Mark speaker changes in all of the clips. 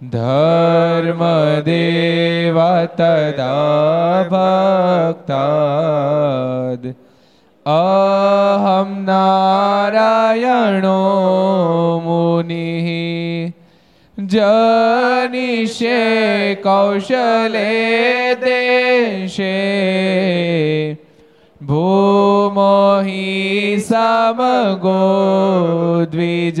Speaker 1: ધર્મદેવા તદા ભક્તાદ અહમ નારાયણો મુનિ જનિષે કૌશલે દેશે ભૂમોહિ સમગો દ્વિજ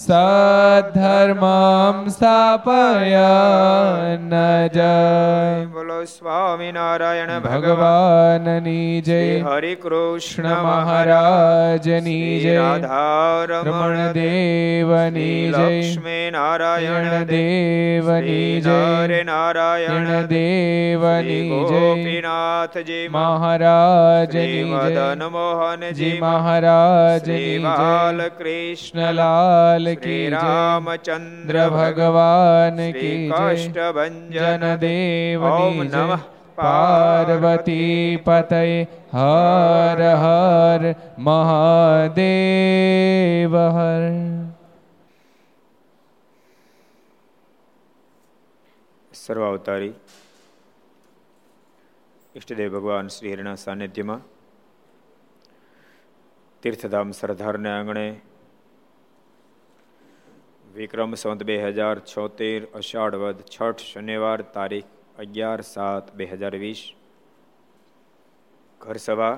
Speaker 1: સધર્મમ સ્થાપયન જય
Speaker 2: બોલો સ્વામિનારાયણ
Speaker 1: ભગવાનની જય
Speaker 2: હરે કૃષ્ણ
Speaker 1: મહારાજની જય
Speaker 2: રાધારમણ
Speaker 1: દેવની જય
Speaker 2: લક્ષ્મી નારાયણ
Speaker 1: દેવની જય
Speaker 2: હરે નારાયણ
Speaker 1: દેવની જય
Speaker 2: ગોપીનાથજી
Speaker 1: મહારાજની જય
Speaker 2: મદન મોહનજી
Speaker 1: મહારાજની જય
Speaker 2: કૃષ્ણલાલ
Speaker 1: જય.
Speaker 2: રામચંદ્ર
Speaker 1: ભગવાન કી જય.
Speaker 2: કષ્ટભંજન
Speaker 1: જનદેવની
Speaker 2: ઓમ
Speaker 1: જય. हर હર મહાદેવ હર.
Speaker 2: સર્વાવતારી ઈષ્ટદેવ ભગવાન શ્રી હરિના સાનિધ્યમાં તીર્થધામ સરદારને આંગણે વિક્રમ સંત બે હજાર છોતેર અષાઢ વદ છઠ શનિવાર તારીખ અગિયાર સાત બે હજાર વીસ ઘર સભા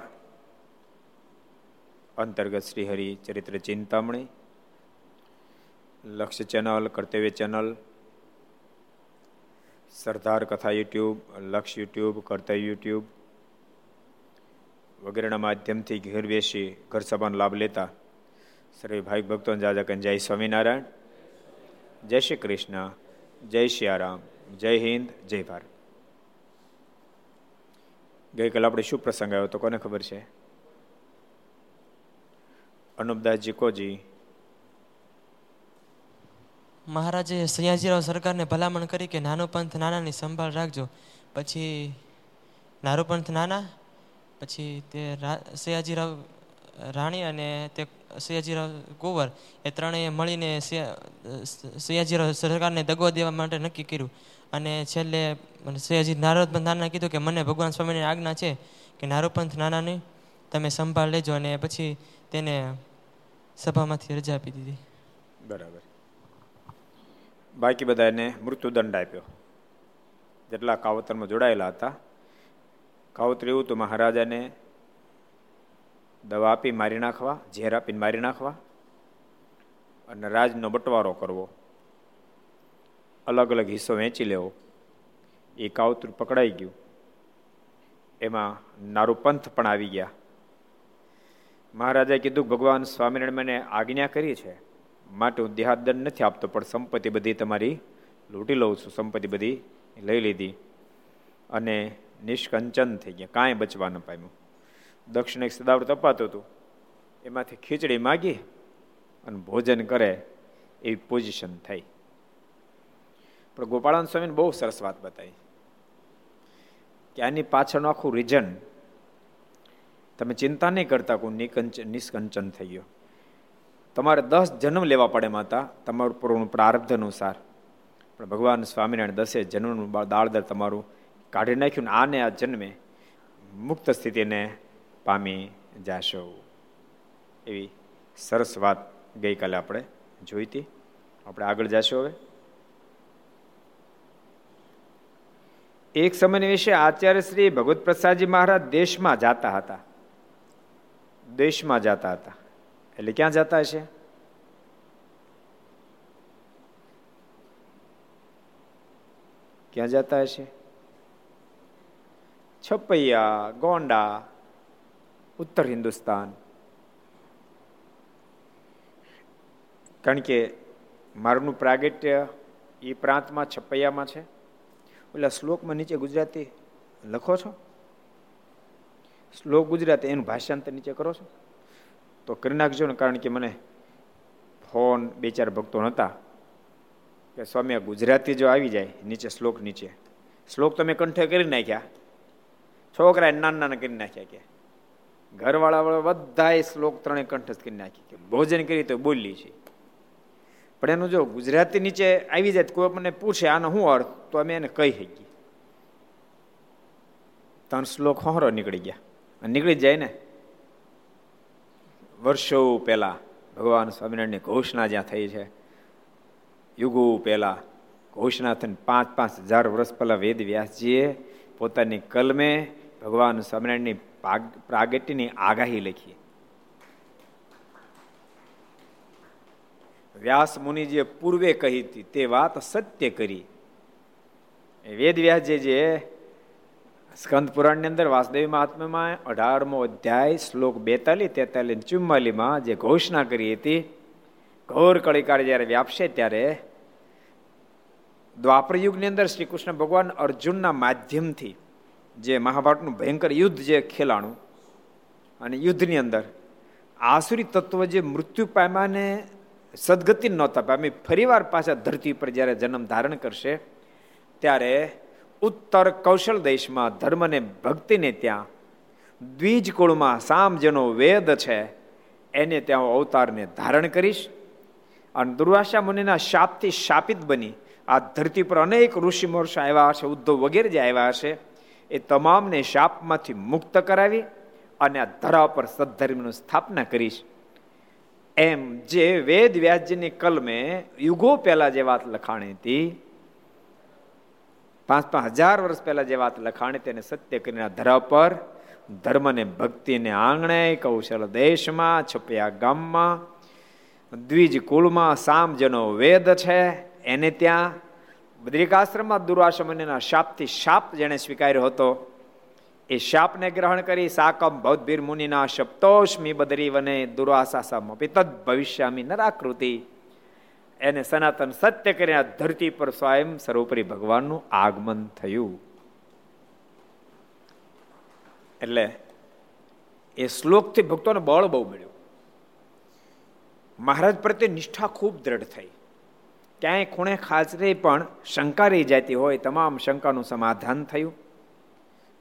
Speaker 2: અંતર્ગત શ્રી હરિ ચરિત્ર ચિંતામણી લક્ષ્ય ચેનલ કર્તવ્ય ચેનલ સરદાર કથા યુટ્યુબ લક્ષ યુટ્યુબ કર્તવ્ય યુટ્યુબ વગેરેના માધ્યમથી ઘેર બેસી ઘર સભાનો લાભ લેતા. સર્વે ભાઈ ભક્તો જાજકન જય સ્વામિનારાયણ. જય શ્રી કૃષ્ણ, જય શ્રી જય હિન્દ, જય ભારત. ગઈકાલે આપણે શું પ્રસંગ આવ્યો તો કોને ખબર છે? અનુપદાસજી કોજી.
Speaker 3: મહારાજે સયાજીરાવ સરકારને ભલામણ કરી કે નાનો પંથ નાનાની સંભાળ રાખજો. પછી નારો પંથ નાના, પછી તે સયાજીરાવ રાણી અને તે સયાજીરાવ ગોવર, એ ત્રણેય મળીને સયાજીરાવ સરકારને દગો દેવા માટે નક્કી કર્યું. અને છેલ્લે સયાજી નારોપંથ નાના કીધું કે મને ભગવાન સ્વામીની આજ્ઞા છે કે નારોપંથ નાનાની તમે સંભાળ લેજો અને પછી તેને સભામાંથી રજા આપી દીધી.
Speaker 2: બરાબર. બાકી બધા એને મૃત્યુદંડ આપ્યો. જેટલા કાવતરમાં જોડાયેલા હતા. કાવતર એવું તો મહારાજાને દવા આપી મારી નાખવા, ઝેર આપીને મારી નાખવા અને રાજનો બટવારો કરવો. અલગ અલગ હિસ્સો વેચી લેવો. એ કાવતરું પકડાઈ ગયું. એમાં નારું પંથ પણ આવી ગયા. મહારાજાએ કીધું, ભગવાન સ્વામિનારાયણ મને આજ્ઞા કરી છે. માટે હું દેહાદન નથી આપતો, પણ સંપત્તિ બધી તમારી લૂંટી લઉં છું. સંપત્તિ બધી લઈ લીધી. અને નિષ્કંચન થઈ ગયા. કાંઈ બચવા ન પામ્યું. દક્ષિણ એક સદાવ્રત તપાતું હતું. એમાંથી ખીચડી માગી અને ભોજન કરે એવી પોઝિશન થઈ. પણ ગોપાળાન સ્વામીને બહુ સરસ વાત બતાવી. કે આની પાછળનું આખું રીઝન તમે ચિંતા નહીં કરતા કોઈ નિકંચન નિષ્કંચન થઈ ગયો. તમારે દસ જન્મ લેવા પડે માતા, તમારું પૂર્વનું પ્રારબ્ધ અનુસાર. પણ ભગવાન સ્વામિનારાયણ દસે જન્મનું દાળદર તમારું કાઢી નાખ્યું ને આને આ જન્મે મુક્ત સ્થિતિને પામી જાશો. એવી સરસ વાત ગઈકાલે આપણે જોઈ હતી. આપણે આગળ જાશું હવે. એક સમય વિશે આચાર્ય શ્રી ભગવત પ્રસાદજી મહારાજ દેશમાં જતા હતા. દેશમાં જતા હતા. એટલે ક્યાં જતા હશે? ક્યાં જતા હશે? છપૈયા, ગોંડા ઉત્તર હિન્દુસ્તાન. કારણ કે મારનું પ્રાગટ્ય એ પ્રાંતમાં છપૈયામાં છે. એટલે શ્લોકમાં નીચે ગુજરાતી લખો છો? શ્લોક ગુજરાતી એનું ભાષાંતર નીચે કરો છો? તો કરી નાખજો ને, કારણ કે મને ફોન બે ચાર ભક્તો નહોતા કે સ્વામી ગુજરાતી જો આવી જાય, નીચે શ્લોક નીચે. શ્લોક તમે કંઠે કરી નાખ્યા. છોકરાએ નાના નાના કરી નાખ્યા કે ઘરવાળા બધા શ્લોક ત્રણે કંઠ કરી નાખી. કે ભોજન કરી તો બોલી છે. પણ એનું જો ગુજરાતી નીચે આવી જાય કોઈ મને પૂછે, આનો શું અર્થ? તો અમે એને કહી શકીએ. ત્રણ શ્લોક હોરો નીકળી ગયા. નીકળી જાય ને. વર્ષો પહેલા ભગવાન સ્વામિનારાયણની ઘોષણા જ્યાં થઈ છે. યુગો પહેલા ઘોષણા થઈને પાંચ પાંચ હજાર વર્ષ પહેલા વેદ વ્યાસજીએ પોતાની કલમે ભગવાન સ્વામિનારાયણની પ્રાગટ્યની આગાહી લખી વ્યાસ મુનિ જે પૂર્વે કહી હતી તે વાત સત્ય કરી. વેદ વ્યાસ જે સ્કંદ પુરાણની અંદર વાસુદેવ મહાત્મામાં અઢારમો અધ્યાય શ્લોક બેતાલીસ, તેતાલીસ ચુમ્માલીમાં જે ઘોષણા કરી હતી, ઘોર કળીકાળ જ્યારે વ્યાપશે ત્યારે દ્વાપર યુગની અંદર શ્રી કૃષ્ણ ભગવાન અર્જુનના માધ્યમથી જે મહાભારતનું ભયંકર યુદ્ધ જે ખેલાણું અને યુદ્ધની અંદર આસુરી તત્વ જે મૃત્યુ પામ્યાને સદગતિ નહોતા પામી, ફરીવાર પાછા ધરતી પર જ્યારે જન્મ ધારણ કરશે, ત્યારે ઉત્તર કૌશલ દેશમાં ધર્મને ભક્તિને ત્યાં દ્વિજ કુળમાં સામ જેનો વેદ છે, એને ત્યાં અવતારને ધારણ કરીશ અને દુર્વાસા મુનિના શાપથી શાપિત બની, આ ધરતી પર અનેક ઋષિ મહર્ષ આવ્યા હશે, ઉદ્ધવ વગેરે જે આવ્યા હશે એ તમામને શાપમાંથી મુક્ત કરાવી અને આ ધરા પર સદ્ધર્મનું સ્થાપના કરીશ. એમ જે વેદ વ્યાજની કલમે યુગો પહેલા જે વાત લખાણી હતી, પાંચ પાંચ હજાર વર્ષ પહેલા જે વાત લખાણી તેને સત્ય કરીને ધરા પર ધર્મને, ભક્તિને આંગણે, કૌશલ દેશમાં, છપિયા ગામમાં, દ્વિજ કુળમાં સામજનો વેદ છે, એને ત્યાં બદ્રિકાશ્રમમાં દુર્વાસમનીના શાપથી શાપ જેણે સ્વીકાર્યો હતો, એ શાપને ગ્રહણ કરી સાકમ બૌદ્ધવીર મુનિના શબ્દોષ્મી બદરી વને દુર્વાસાસામપી તદ ભવિષ્યામી નરાકૃતિ. એને સનાતન સત્ય કરીને ધરતી પર સ્વયં સર્વોપરી ભગવાનનું આગમન થયું. એટલે એ શ્લોકથી ભક્તોને બળ બહુ મળ્યું. મહારાજ પ્રત્યે નિષ્ઠા ખૂબ દ્રઢ થઈ. ક્યાંય ખૂણે ખાચરે પણ શંકા રહી જતી હોય, તમામ શંકાનું સમાધાન થયું.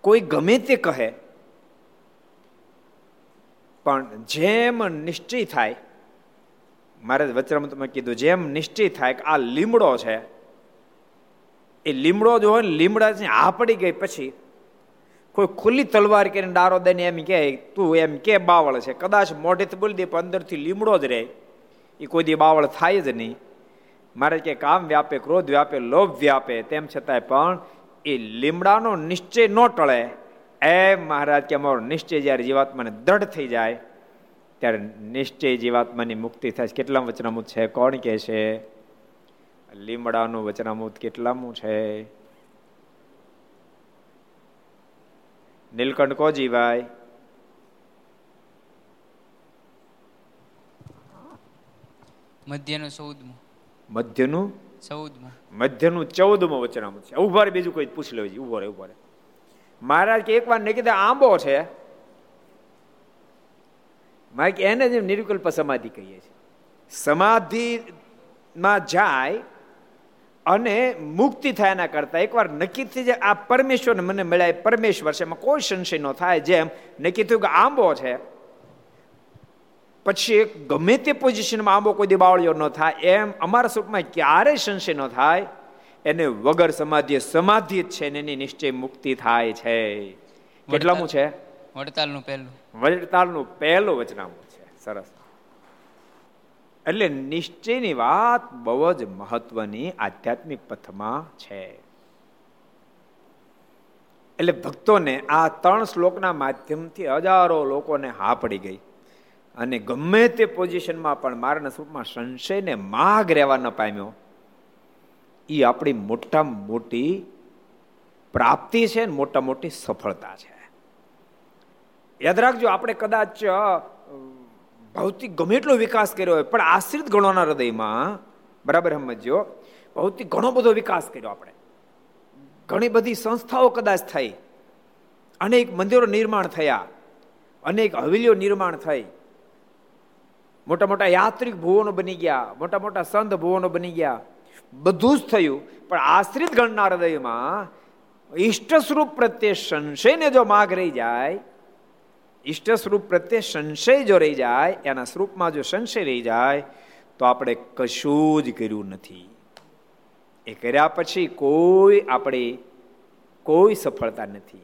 Speaker 2: કોઈ ગમે તે કહે, પણ જેમ નિશ્ચય થાય મારે વચરામાં કીધું, જેમ નિશ્ચય થાય કે આ લીમડો છે, એ લીમડો જો હોય ને લીમડા આ પડી ગઈ પછી કોઈ ખુલ્લી તલવાર કરીને ડારો દઈને એમ કે તું એમ કે બાવળ છે? કદાચ મોઢેથી બોલી દે, પણ અંદરથી લીમડો જ રહે. એ કોઈ દી બાવળ થાય જ નહીં. મારે કે કામ વ્યાપે, ક્રોધ વ્યાપે, લોભ વ્યાપે, તેમ છતાંય પણ એ લીમડાનો નિશ્ચય ન ટળે. એમ મહારાજ કે અમારો નિશ્ચય જ્યારે જીવાત્માને દ્રઢ થઈ જાય, ત્યારે નિશ્ચય જીવાત્માની મુક્તિ થાય કેટલા વચનામૂત છે? કોણ કે છે? લીમડાનું વચનામૂત કેટલામું છે? નીલકંઠ કો જીવાય?
Speaker 4: મધ્યનું ચૌદમું.
Speaker 2: મધ્યનું
Speaker 4: ચૌદમું.
Speaker 2: મધ્યનું ચૌદમું વચનામૃત છે. ઊભા રે બીજું કોઈ પૂછી લેવું ઊભો રે ઊભો રે મહારાજ કે એક વાર ને કીધા આંબો છે. મારે કે એને જ નિર્વિકલ્પ સમાધિ કહીએ છીએ. સમાધિમાં જાય અને મુક્તિ થાય એના કરતા એકવાર નક્કી થઈ જાય આ પરમેશ્વરને મને મળ્યા પરમેશ્વર છે. એમાં કોઈ સંશય ન થાય. જેમ નક્કી થયું કે આંબો છે. પછી ગમે તે પોઝિશનમાં આંબો કોઈ દિબાવળીઓ ન થાય એમ અમારા સ્વરૂપમાં ક્યારેય સંશય ન થાય એને વગર સમાધિ સમાધિ જ છે એની નિશ્ચય મુક્તિ થાય છે. કેટલામું છે?
Speaker 4: વડતાલનું પહેલું.
Speaker 2: વડતાલનું પહેલું વચનામું છે. સરસ. એટલે નિશ્ચયની વાત બહુ જ મહત્વની આધ્યાત્મિક પથમાં છે. એટલે ભક્તોને આ ત્રણ શ્લોકના માધ્યમથી હજારો લોકોને હા પડી ગઈ. અને ગમે તે પોઝિશનમાં પણ મારના સ્વરૂપમાં સંશયને માગ રહેવા ન પામ્યો એ આપણી મોટા મોટી પ્રાપ્તિ છે ને મોટા મોટી સફળતા છે. યાદ રાખજો, આપણે કદાચ ભૌતિક ગમે એટલો વિકાસ કર્યો હોય, પણ આશ્રિત ગણોના હૃદયમાં, બરાબર સમજો ભૌતિક ઘણો બધો વિકાસ કર્યો આપણે. ઘણી બધી સંસ્થાઓ કદાચ થઈ, અનેક મંદિરો નિર્માણ થયા, અનેક હવેલીઓ નિર્માણ થઈ મોટા મોટા યાત્રિક ભુવનો બની ગયા, મોટા મોટા સંત ભુવનો બની ગયા. બધું જ થયું. પણ આશ્રિત ગણના હૃદયમાં ઈષ્ટ સ્વરૂપ પ્રત્યે સંશયને જો માગ રહી જાય ઈષ્ટ સ્વરૂપ પ્રત્યે સંશય જો રહી જાય, એના સ્વરૂપમાં જો સંશય રહી જાય, તો આપણે કશું જ કર્યું નથી. એ કર્યા પછી કોઈ આપણે કોઈ સફળતા નથી.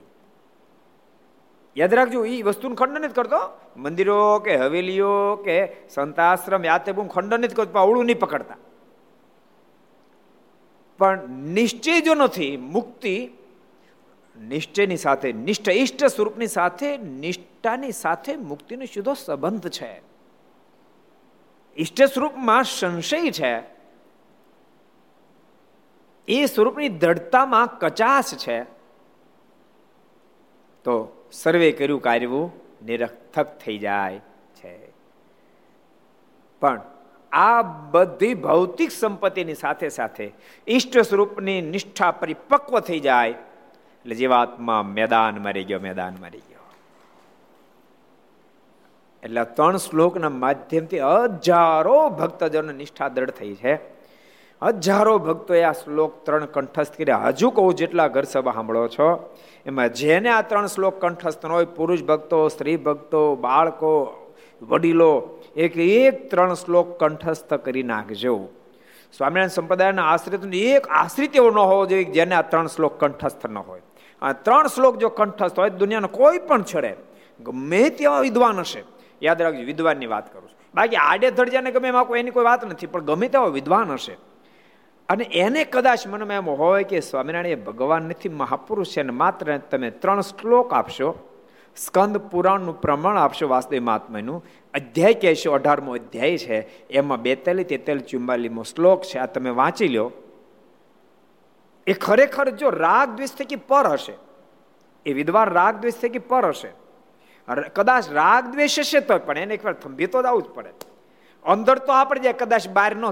Speaker 2: યાદ રાખજો એ વસ્તુનું ખંડન જ કરતો મંદિરો કે હવેલીઓ કે સંતાશ્રમ યાતે બહુ ખંડન નથી કરતો પાવળું નહીં પકડતા. પણ નિશ્ચય જો નથી, મુક્તિ નિશ્ચયની સાથે, નિષ્ઠ ઈષ્ટ સ્વરૂપની સાથે, નિષ્ઠાની સાથે મુક્તિનો સીધો સંબંધ છે. ઈષ્ટ સ્વરૂપમાં સંશય છે. એ સ્વરૂપની દૃઢતામાં કચાશ છે. તો સર્વે કર્યું કાર્યવું. નિરર્થક થઈ જાય છે. પણ આ બધી ભૌતિક સંપત્તિની સાથે સાથે ઈષ્ટ સ્વરૂપની નિષ્ઠા પરિપક્વ થઈ જાય. એટલે જીવાત્મા મેદાન મરી ગયો, મેદાન મરી ગયો. એટલે ત્રણ શ્લોકના માધ્યમથી હજારો ભક્તજનો નિષ્ઠા દ્રઢ થઈ છે. હજારો ભક્તોએ આ શ્લોક ત્રણ કંઠસ્થ કર્યા. હજુ કહું, જેટલા ઘર સભા સાંભળો છો, એમાં જેને આ ત્રણ શ્લોક કંઠસ્થ હોય, પુરુષ ભક્તો, સ્ત્રી ભક્તો, બાળકો, વડીલો, એક એક ત્રણ શ્લોક કંઠસ્થ કરી નાખજો. સ્વામિનારાયણ સંપ્રદાયના આશ્રિત એક આશ્રિત એવો ન હોવો જોઈએ જેને આ ત્રણ શ્લોક કંઠસ્થ ન હોય. આ ત્રણ શ્લોક જો કંઠસ્થ હોય દુનિયાનો કોઈ પણ છડે, ગમે તેવા વિદ્વાન હશે. યાદ રાખજો, વિદ્વાનની વાત કરું છું. બાકી આડે ધડજાને ગમે એમાં કોઈ એની કોઈ વાત નથી, પણ ગમે તેવા વિદ્વાન હશે. અને એને કદાચ મનમાં એમ હોય કે સ્વામિનારાયણ એ ભગવાન નથી, મહાપુરુષ છે અને માત્ર તમે ત્રણ શ્લોક આપશો, સ્કંદ પુરાણનું પ્રમાણ આપશો વાસુદેવ મહાત્માનું અધ્યાય કહેશો, અઢારમો અધ્યાય છે, એમાં બેતાલીસ, તેતાલીસ ચુંબાલીમો શ્લોક છે, આ તમે વાંચી લો. એ ખરેખર જો રાગ દ્વેષ થકી પર હશે, એ વિદ્વાન રાગ દ્વેષ થકી પર હશે. કદાચ રાગ દ્વેષ હશે તો પણ એને એકવાર થંભી તો આવું જ પડે. અંદર તો આપણે જે કદાચ બહાર ન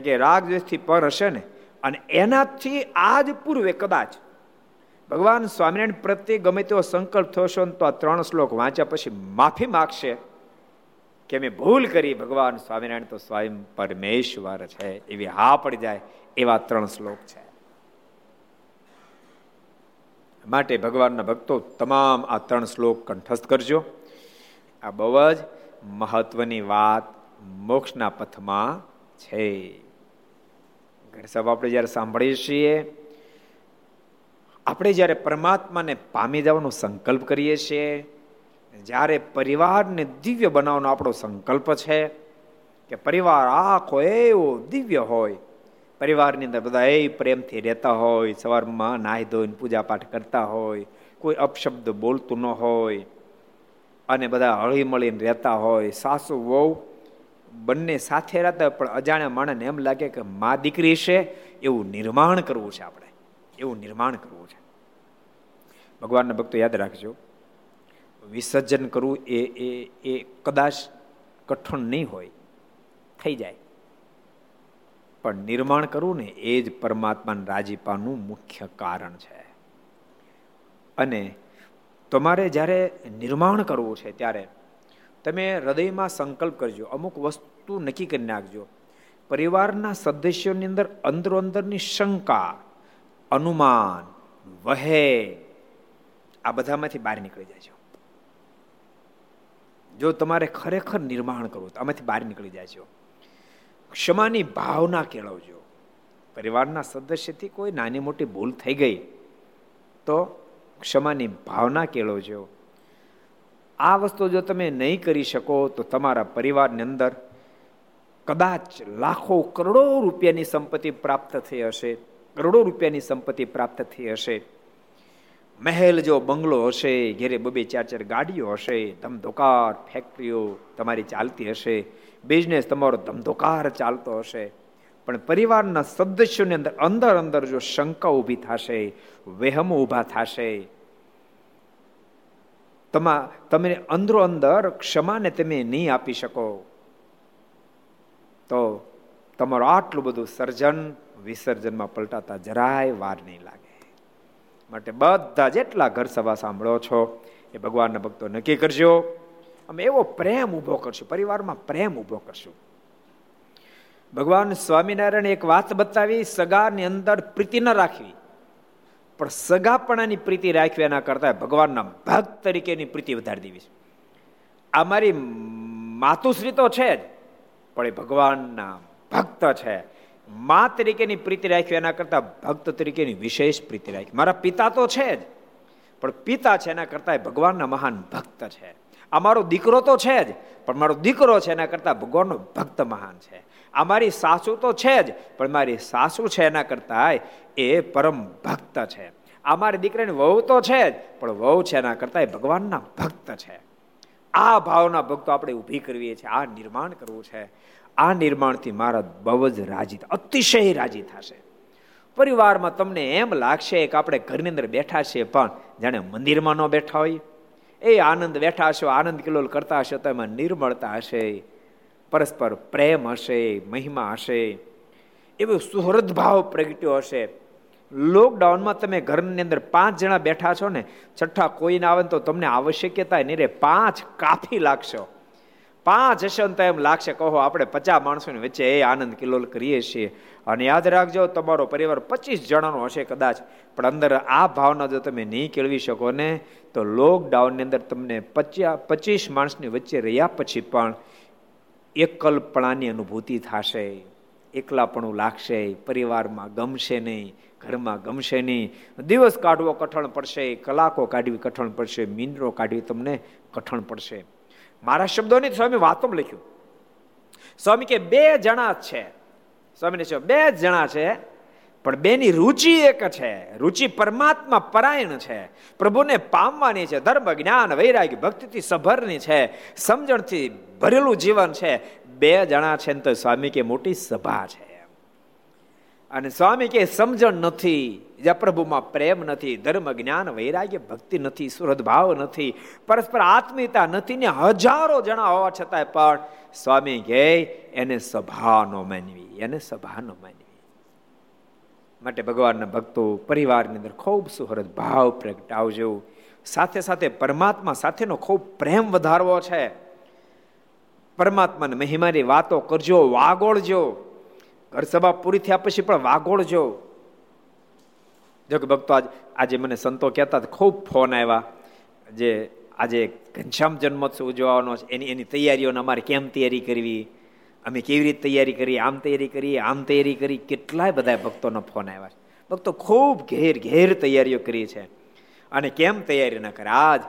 Speaker 2: કે રાગ દ્વેષથી પર હશે ને? અને એનાથી આજ પૂર્વે કદાચ ભગવાન સ્વામિનારાયણ પ્રત્યે ગમે તેવો સંકલ્પ થશો તો આ ત્રણ શ્લોક વાંચ્યા પછી માફી માગશે કે મેં ભૂલ કરી. ભગવાન સ્વામિનારાયણ તો સ્વયં પરમેશ્વર છે. એવી હા પડી જાય એવા ત્રણ શ્લોક છે. માટે ભગવાનના ભક્તો તમામ આ ત્રણ શ્લોક કંઠસ્થ કરજો. આ બહુ જ મહત્વની વાત મોક્ષના પથમાં છે. ઘર આપણે જ્યારે સાંભળીએ છીએ, આપણે જ્યારે પરમાત્માને પામી જવાનો સંકલ્પ કરીએ છીએ, જ્યારે પરિવારને દિવ્ય બનાવવાનો આપણો સંકલ્પ છે, કે પરિવાર આખો એવો દિવ્ય હોય, પરિવારની અંદર બધા એ પ્રેમથી રહેતા હોય, સવારમાં નાહી ધોઈને પૂજા પાઠ કરતા હોય, કોઈ અપશબ્દ બોલતું ન હોય, અને બધા હળી મળીને રહેતા હોય, સાસુ, વહુ બંને સાથે રહેતા પણ અજાણ્યા માણસને એમ લાગે કે મા દીકરી છે, એવું નિર્માણ કરવું છે આપણે. એવું નિર્માણ કરવું છે. ભગવાનના ભક્તો યાદ રાખજો, વિસર્જન કરવું એ એ એ કદાચ કઠણ નહીં હોય, થઈ જાય. પણ નિર્માણ કરવું ને એ જ પરમાત્માને રાજીપાનું મુખ્ય કારણ છે. અને તમારે જ્યારે નિર્માણ કરવું છે, ત્યારે તમે હૃદયમાં સંકલ્પ કરજો. અમુક વસ્તુ નક્કી કરી નાખજો. પરિવારના સદસ્યોની અંદર અંદરો અંદરની શંકા, અનુમાન, વહે, આ બધામાંથી બહાર નીકળી જાય જો તમારે ખરેખર નિર્માણ કરવું તો આમાંથી બહાર નીકળી જાય છે. ક્ષમાની ભાવના કેળવજો. પરિવારના સદસ્યથી કોઈ નાની મોટી ભૂલ થઈ ગઈ તો ક્ષમાની ભાવના કેળવજો. આ વસ્તુ જો તમે નહીં કરી શકો તો તમારા પરિવારની અંદર કદાચ લાખો કરોડો રૂપિયાની સંપત્તિ પ્રાપ્ત થઈ હશે, કરોડો રૂપિયાની સંપત્તિ પ્રાપ્ત થઈ હશે. મહેલ જો બંગલો હશે, ઘેરે બબે ચાર ચાર ગાડીઓ હશે, ધમધોકાર ફેક્ટરીઓ તમારી ચાલતી હશે બિઝનેસ તમારો ધમધોકાર ચાલતો હશે. પણ પરિવારના સદસ્યોની અંદર અંદર અંદર જો શંકા ઊભી થશે, વહેમો ઊભા થશે તમા, તમે અંદરો અંદર ક્ષમાને તમે નહીં આપી શકો. તો તમારું આટલું બધું સર્જન વિસર્જનમાં પલટાતા જરાય વાર નહીં લાગે. માટે બધા જેટલા ઘર સભા સાંભળો છો, એ ભગવાનના ભક્તો નક્કી કરજો, અમે એવો પ્રેમ ઊભો કરશું, પરિવારમાં પ્રેમ ઊભો કરશું. ભગવાન સ્વામિનારાયણ એક વાત બતાવી, સગાની અંદર પ્રીતિ ન રાખવી. પણ સગાપણાની પ્રીતિ રાખવી એના કરતાં ભગવાનના ભક્ત તરીકેની પ્રીતિ વધારી દેવી છે. આ મારી માતુશ્રી તો છે જ, પણ એ ભગવાનના ભક્ત છે. મા તરીકેની પ્રીતિ રાખવી એના કરતાં ભક્ત તરીકેની વિશેષ પ્રીતિ રાખવી. મારા પિતા તો છે જ, પણ પિતા છે એના કરતાં ભગવાનના મહાન ભક્ત છે. આ મારો દીકરો તો છે જ, પણ મારો દીકરો છે એના કરતાં ભગવાનનો ભક્ત મહાન છે. આ મારી સાસુ તો છે જ, પણ મારી સાસુ છે એના કરતા એ પરમ ભક્ત છે. આ મારી દીકરાની વહુ તો છે જ, પણ વહુ છે એના કરતા ભગવાનના ભક્ત છે. આ ભાવના ભક્તો આપણે ઊભી કરવી છે આ નિર્માણ કરવું છે. આ નિર્માણથી મારા બહુ જ રાજી અતિશય રાજી થશે. પરિવારમાં તમને એમ લાગશે કે આપણે ઘરની અંદર બેઠા છીએ, પણ જાણે મંદિરમાં ન બેઠા હોય. એ આનંદ બેઠા હશો, આનંદ કિલોલ કરતા હશો, તો એમાં નિર્મળતા હશે. પરસ્પર પ્રેમ હશે, મહિમા હશે, એવો સુહૃદ ભાવ પ્રગટ્યો હશે. લોકડાઉનમાં તમે ઘરની અંદર પાંચ જણા બેઠા છો ને, છઠ્ઠા કોઈને આવે તો તમને આવશ્યકતા નહીં રે પાંચ કાફી લાગશો. પાંચ હશે તો એમ લાગશે કહો આપણે પચાસ માણસોની વચ્ચે એ આનંદ કિલોલ કરીએ છીએ. અને યાદ રાખજો, તમારો પરિવાર પચીસ જણાનો હશે કદાચ. પણ અંદર આ ભાવના જો તમે નહીં કેળવી શકો ને, તો લોકડાઉનની અંદર તમને પચ્યા, પચીસ માણસની વચ્ચે રહ્યા પછી પણ એકલપણાની અનુભૂતિ થશે, એકલાપણું લાગશે, પરિવારમાં ગમશે નહીં, ઘરમાં ગમશે નહીં. દિવસ કાઢવો કઠણ પડશે, કલાકો કાઢવી કઠણ પડશે, મિનરો કાઢવી તમને કઠણ પડશે. મારા શબ્દોની સ્વામી વાતોમાં લખ્યું. સ્વામી કે બે જણા છે. સ્વામીને છે બે જણા છે પણ બેની રુચિ એક છે. રુચિ પરમાત્મા પરાયણ છે. પ્રભુને પામવાની છે. ધર્મ, જ્ઞાન, વૈરાગ્ય, ભક્તિથી સભરની છે. સમજણથી ભરેલું જીવન છે. બે જણા છે ને તો સ્વામી કે મોટી સભા છે. અને સ્વામી કે સમજણ નથી. જ્યાં પ્રભુમાં પ્રેમ નથી, ધર્મ, જ્ઞાન, વૈરાગ્ય, ભક્તિ નથી સુરદભાવ નથી, પરસ્પર આત્મીયતા નથી ને હજારો જણા હોવા છતાંય પણ સ્વામી કહે એને સભાનો માનવી, એને સભા નો માનવી. માટે ભગવાનના ભક્તો, પરિવારની અંદર ખૂબ સુહૃદ ભાવ પ્રગટાવજો સાથે સાથે પરમાત્મા સાથેનો ખૂબ પ્રેમ વધારવો છે. પરમાત્માને મહિમાની વાતો કરજો, વાગોળજો. ઘર સભા પૂરી થયા પછી પણ વાગોળજો. જો કે ભક્તો આજ, આજે મને સંતો કહેતા ખૂબ ફોન આવ્યા. જે આજે ઘનશ્યામ જન્મોત્સવ ઉજવવાનો છે. એની એની તૈયારીઓને અમારે કેમ તૈયારી કરવી? અમે કેવી રીતે તૈયારી કરી, આમ તૈયારી કરી, આમ તૈયારી કરી, કેટલાય બધા ભક્તોનો ફોન આવ્યા છે. ભક્તો ખૂબ ઘેર ઘેર તૈયારીઓ કરી છે. અને કેમ તૈયારી ના કરે? આજ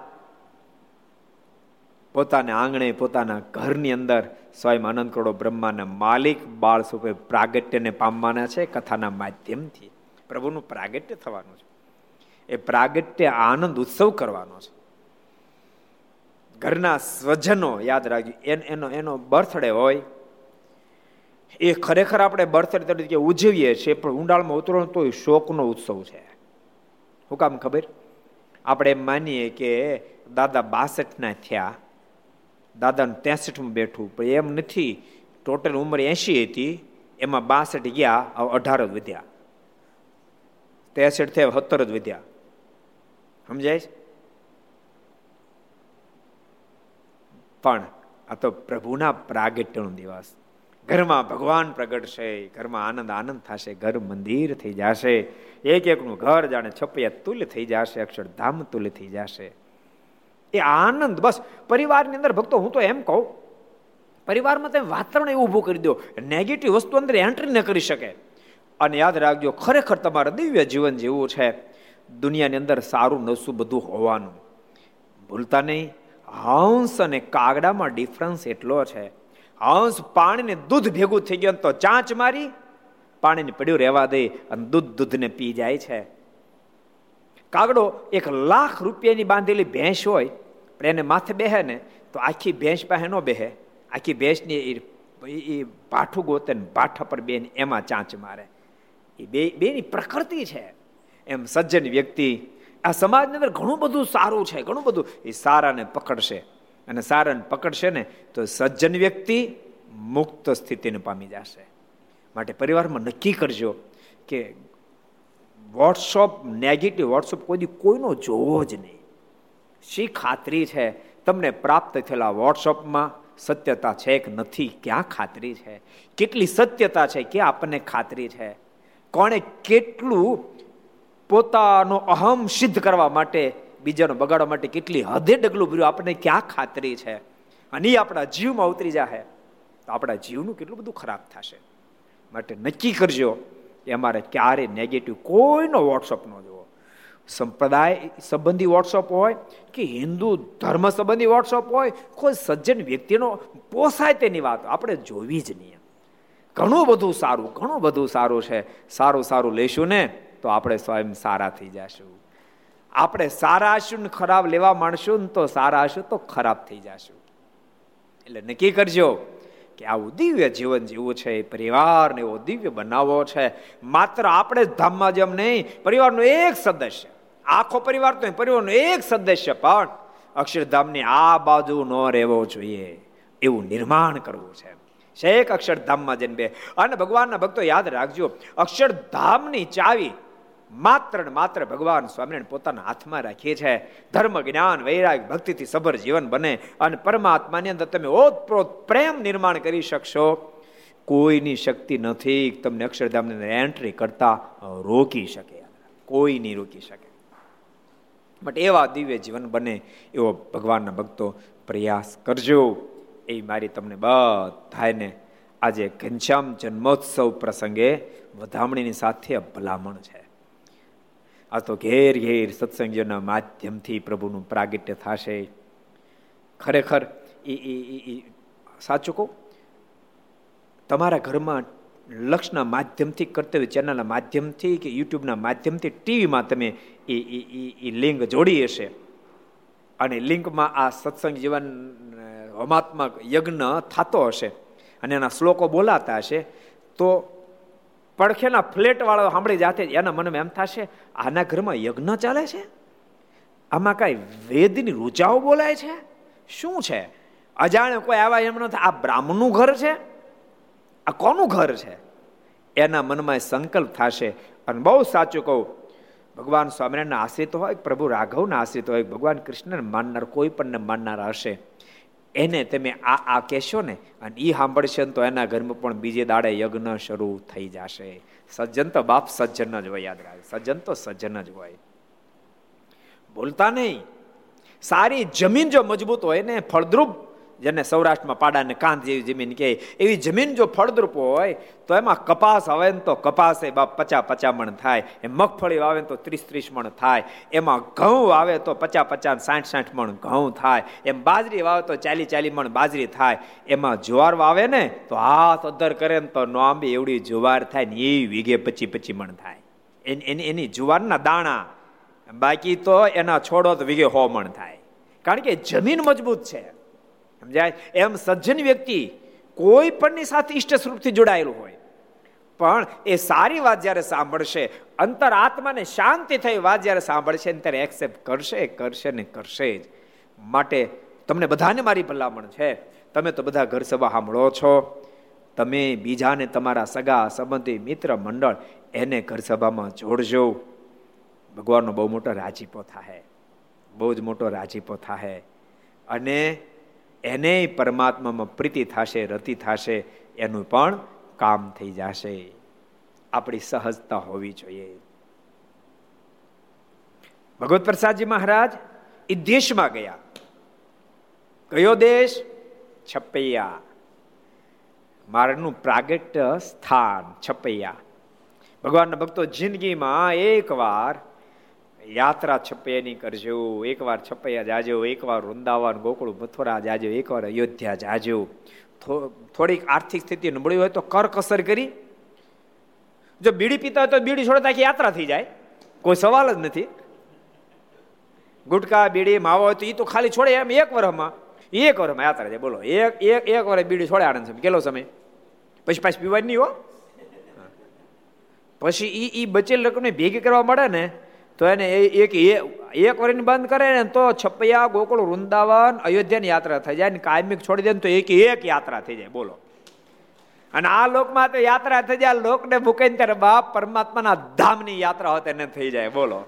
Speaker 2: પોતાના આંગણે, પોતાના ઘરની અંદર સ્વયં આનંદ કરોડો બ્રહ્માના માલિક બાળ સ્વરૂપે પ્રાગટ્યને પામવાના છે કથાના માધ્યમથી. પ્રભુનું પ્રાગટ્ય થવાનું છે. એ પ્રાગટ્ય આનંદ ઉત્સવ કરવાનો છે. ઘરના સ્વજનો, યાદ રાખજો એનો એનો બર્થડે હોય એ ખરેખર આપણે બર્થડે તરીકે ઉજવીએ છીએ, પણ ઊંડાળમાં ઉતરો તો શોકનો ઉત્સવ છે. શું કામ ખબર? આપણે માનીએ કે દાદા બાસઠના થયા, દાદાનું ત્રેસઠમાં બેઠું, પણ એમ નથી, ટોટલ ઉંમર એંશી હતી, એમાં બાસઠ ગયા અઢાર જ વધ્યા. ત્રેસઠ થયા સત્તર જ વધ્યા. સમજાય પણ આ તો પ્રભુના પ્રાગટ્યનો દિવસ. ઘરમાં ભગવાન પ્રગટશે ઘરમાં આનંદ આનંદ થશે, ઘર મંદિર થઈ જશે. એક એકનું ઘર જાણે છપૈયા તુલ્ય થઈ જશે, અક્ષરધામ તુલ્ય થઈ જશે. એ આનંદ, બસ, પરિવારની અંદર ભક્તો, હું તો એમ કહું, પરિવારમાં તમે વાતાવરણ એવું ઊભું કરી દો નેગેટિવ વસ્તુ અંદર એન્ટ્રી ન કરી શકે. અને યાદ રાખજો, ખરેખર તમારે દિવ્ય જીવન જેવું છે. દુનિયાની અંદર સારું નસું બધું હોવાનું. ભૂલતા નહીં, હંસ અને કાગડામાં ડિફરન્સ એટલો છે. હંસ પાણીને દૂધ ભેગું થઈ ગયું તો ચાંચ મારી, પાણીને પડ્યું રહેવા દે અને દૂધ દૂધને પી જાય છે. કાગડો એક લાખ રૂપિયાની બાંધેલી ભેંસ હોય, પણ એને માથે બેહે ને, તો આખી ભેંસ પાસે ન બેહે. આખી ભેંસની એ પાઠું ગોતે ને પાઠા પર બેન એમાં ચાંચ મારે. એ બે, બેની પ્રકૃતિ છે. એમ સજ્જન વ્યક્તિ, આ સમાજની અંદર ઘણું બધું સારું છે, ઘણું બધું. એ સારાને પકડશે. અને સારણ પકડશે ને, તો સજ્જન વ્યક્તિ મુક્ત સ્થિતિને પામી જશે. માટે પરિવારમાં નક્કી કરજો કે વોટ્સઅપ નેગેટિવ, વોટ્સઅપ કોઈ કોઈનો જોવો જ નહીં. શી ખાતરી છે? તમને પ્રાપ્ત થયેલા વોટ્સઅપમાં સત્યતા છે કે નથી? ક્યાં ખાતરી છે? કેટલી સત્યતા છે? કે આપણને ખાતરી છે? કોણે કેટલું પોતાનો અહમ સિદ્ધ કરવા માટે બીજાનો બગાડવા માટે કેટલી હદે ડગલું ભર્યું. આપણને ક્યાં ખાતરી છે? અને એ આપણા જીવમાં ઉતરી જાય તો આપણા જીવનું કેટલું બધું ખરાબ થશે. માટે નક્કી કરજો કે અમારે ક્યારે નેગેટિવ કોઈનો વોટ્સઅપ ન જોવો. સંપ્રદાય સંબંધી વોટ્સઅપ હોય કે હિન્દુ ધર્મ સંબંધી વોટ્સઅપ હોય, કોઈ સજ્જન વ્યક્તિનો પોસાય તેની વાત. આપણે જોવી જ નહીં. ઘણું બધું સારું, ઘણું બધું સારું છે. સારું સારું લેશું ને તો આપણે સ્વયં સારા થઈ જશું. આપણે સારા હશું ખરાબ લેવા માંડશું તો સારા હશું તો ખરાબ થઈ જશું. એટલે નક્કી કરજો કે આવું દિવ્ય જીવન જીવવું છે પરિવારને એવો દિવ્ય બનાવવો છે. માત્ર આપણે જ ધામમાં જેમ નહીં, પરિવારનો એક સદસ્ય. આખો પરિવાર તો પરિવારનો એક સદસ્ય, પણ અક્ષરધામની આ બાજુ ન રહેવો જોઈએ. એવું નિર્માણ કરવું છે. શેખ અક્ષરધામમાં જેમ બે. અને ભગવાનના ભક્તો યાદ રાખજો, અક્ષરધામની ચાવી માત્ર ને માત્ર ભગવાન સ્વામિનારાયણ પોતાના હાથમાં રાખીએ છે. ધર્મ, જ્ઞાન, વૈરાગ, ભક્તિથી સભર જીવન બને અને પરમાત્માની અંદર તમે ઓતપ્રોત પ્રેમ નિર્માણ કરી શકશો. કોઈની શક્તિ નથી તમને અક્ષરધામની એન્ટ્રી કરતા રોકી શકે. કોઈ નહીં રોકી શકે. બટ એવા દિવ્ય જીવન બને એવો ભગવાનના ભક્તો પ્રયાસ કરજો. એ મારી તમને બધાને આજે ઘનશ્યામ જન્મોત્સવ પ્રસંગે વધામણીની સાથે ભલામણ છે. આ તો ઘેર ઘેર સત્સંગીઓના માધ્યમથી પ્રભુનું પ્રાગટ્ય થશે. ખરેખર એ સાચું કહું? તમારા ઘરમાં લક્ષના માધ્યમથી, કર્તવ્ય ચેનલના માધ્યમથી કે યુટ્યુબના માધ્યમથી ટીવીમાં તમે એ એ લિંક જોડી હશે. અને લિંકમાં આ સત્સંગ જીવન હોમાત્મક યજ્ઞ થતો હશે અને એના શ્લોકો બોલાતા હશે, તો પડખેના ફ્લેટ વાળો સાંભળી જાતે એના મનમાં એમ થશે, આના ઘરમાં યજ્ઞ ચાલે છે? આમાં કાંઈ વેદની રૂચાઓ બોલાય છે? શું છે? અજાણે કોઈ આવા એમ નથી આ બ્રાહ્મણનું ઘર છે? આ કોનું ઘર છે? એના મનમાં સંકલ્પ થશે. અને બહુ સાચું કહું, ભગવાન સ્વામિનારાયણના આશ્રિત હોય પ્રભુ રાઘવના આશ્રિત હોય ભગવાન કૃષ્ણને માનનાર કોઈ પણ માનનાર હશે. એને તમે આ આ કહેશો ને, અને એ સાંભળશે તો એના ઘરમાં પણ બીજે દાડે યજ્ઞ શરૂ થઈ જશે. સજ્જન તો બાપ સજ્જન જ હોય, યાદ રાખે સજ્જન તો સજ્જન જ હોય. બોલતા નહીં. સારી જમીન જો મજબૂત હોય ને, ફળદ્રુપ જેને સૌરાષ્ટ્રમાં પાડાને કાંત જેવી જમીન કહે. એવી જમીન જો ફળદ્રુપ હોય, તો એમાં કપાસ આવે ને તો કપાસ એ બાપ પચા પચા મણ થાય. એ મગફળી વાવે તો ત્રીસ ત્રીસ મણ થાય. એમાં ઘઉં વાવે તો પચા પચાસ સાઠ સાઠ મણ ઘઉં થાય. એમ બાજરી વાવે તો ચાલી ચાલી મણ બાજરી થાય. એમાં જુવાર વાવે ને તો હાથ અધર કરે ને તો નોંબી એવડી જુવાર થાય ને એ વીઘે પચી પચી મણ થાય. એની એની જુવારના દાણા બાકી તો એના છોડો તો વીઘે હો મણ થાય. કારણ કે જમીન મજબૂત છે. સમજાય? એમ સજ્જન વ્યક્તિ કોઈ પણની સાથે ઈષ્ટ સ્વરૂપથી જોડાયેલું હોય. પણ એ સારી વાત જ્યારે સાંભળશે અંતર આત્માને શાંતિ થઈ વાત જ્યારે સાંભળશે ત્યારે એક્સેપ્ટ કરશે કરશે ને કરશે જ. માટે તમને બધાને મારી ભલામણ છે. તમે તો બધા ઘર સભા સાંભળો છો. તમે બીજાને તમારા સગા, સંબંધી, મિત્ર, મંડળ એને ઘર સભામાં જોડજો. ભગવાનનો બહુ મોટો રાજીપો થાય બહુ જ મોટો રાજીપો થાય અને એને પરમાત્મામાં પ્રીતિ થશે, રતિ થશે, એનું પણ કામ થઈ જશે. આપણી સહજતા હોવી જોઈએ. ભગવત પ્રસાદજી મહારાજ એ દેશમાં ગયા. કયો દેશ? છપૈયા. મારનું પ્રાગટ્ય સ્થાન, છપૈયા. ભગવાનના ભક્તો જિંદગીમાં એકવાર વાર યાત્રા છપૈયાની કરજો, એકવાર છપૈયા જાજો, એકવાર વૃંદાવન, ગોકુળ, મથુરા જાજો, એકવાર અયોધ્યા જાજો. થોડીક આર્થિક સ્થિતિ નબળી હોય તો કર કસર કરી. જો બીડી પીતા હોય તો બીડી છોડતા યાત્રા થઈ જાય. કોઈ સવાલ જ નથી. ગુટકા, બીડી, માવો તો એ તો ખાલી છોડે એમ એક વર્ષમાં એક વર્ષમાં યાત્રા જાય બોલો, એક એક એક વર્ષ બીડી છોડે આનંદ સમય. કેટલો સમય? પછી પાછી પીવાની હો. પછી એ એ બચેલ રકમને ભેગી કરવા મળે ને તો એને એક એક વરીને બંધ કરે ને તો છપૈયા, ગોકુળ, વૃંદાવન, અયોધ્યાની યાત્રા થઈ જાય. ને કાયમિક છોડી દે ને તો એક એક યાત્રા થઈ જાય. બોલો. અને આ લોકમાં તો યાત્રા થઈ જાય. લોકને મૂકીને ત્યારે બાપ પરમાત્માના ધામની યાત્રા હોત એને થઈ જાય. બોલો.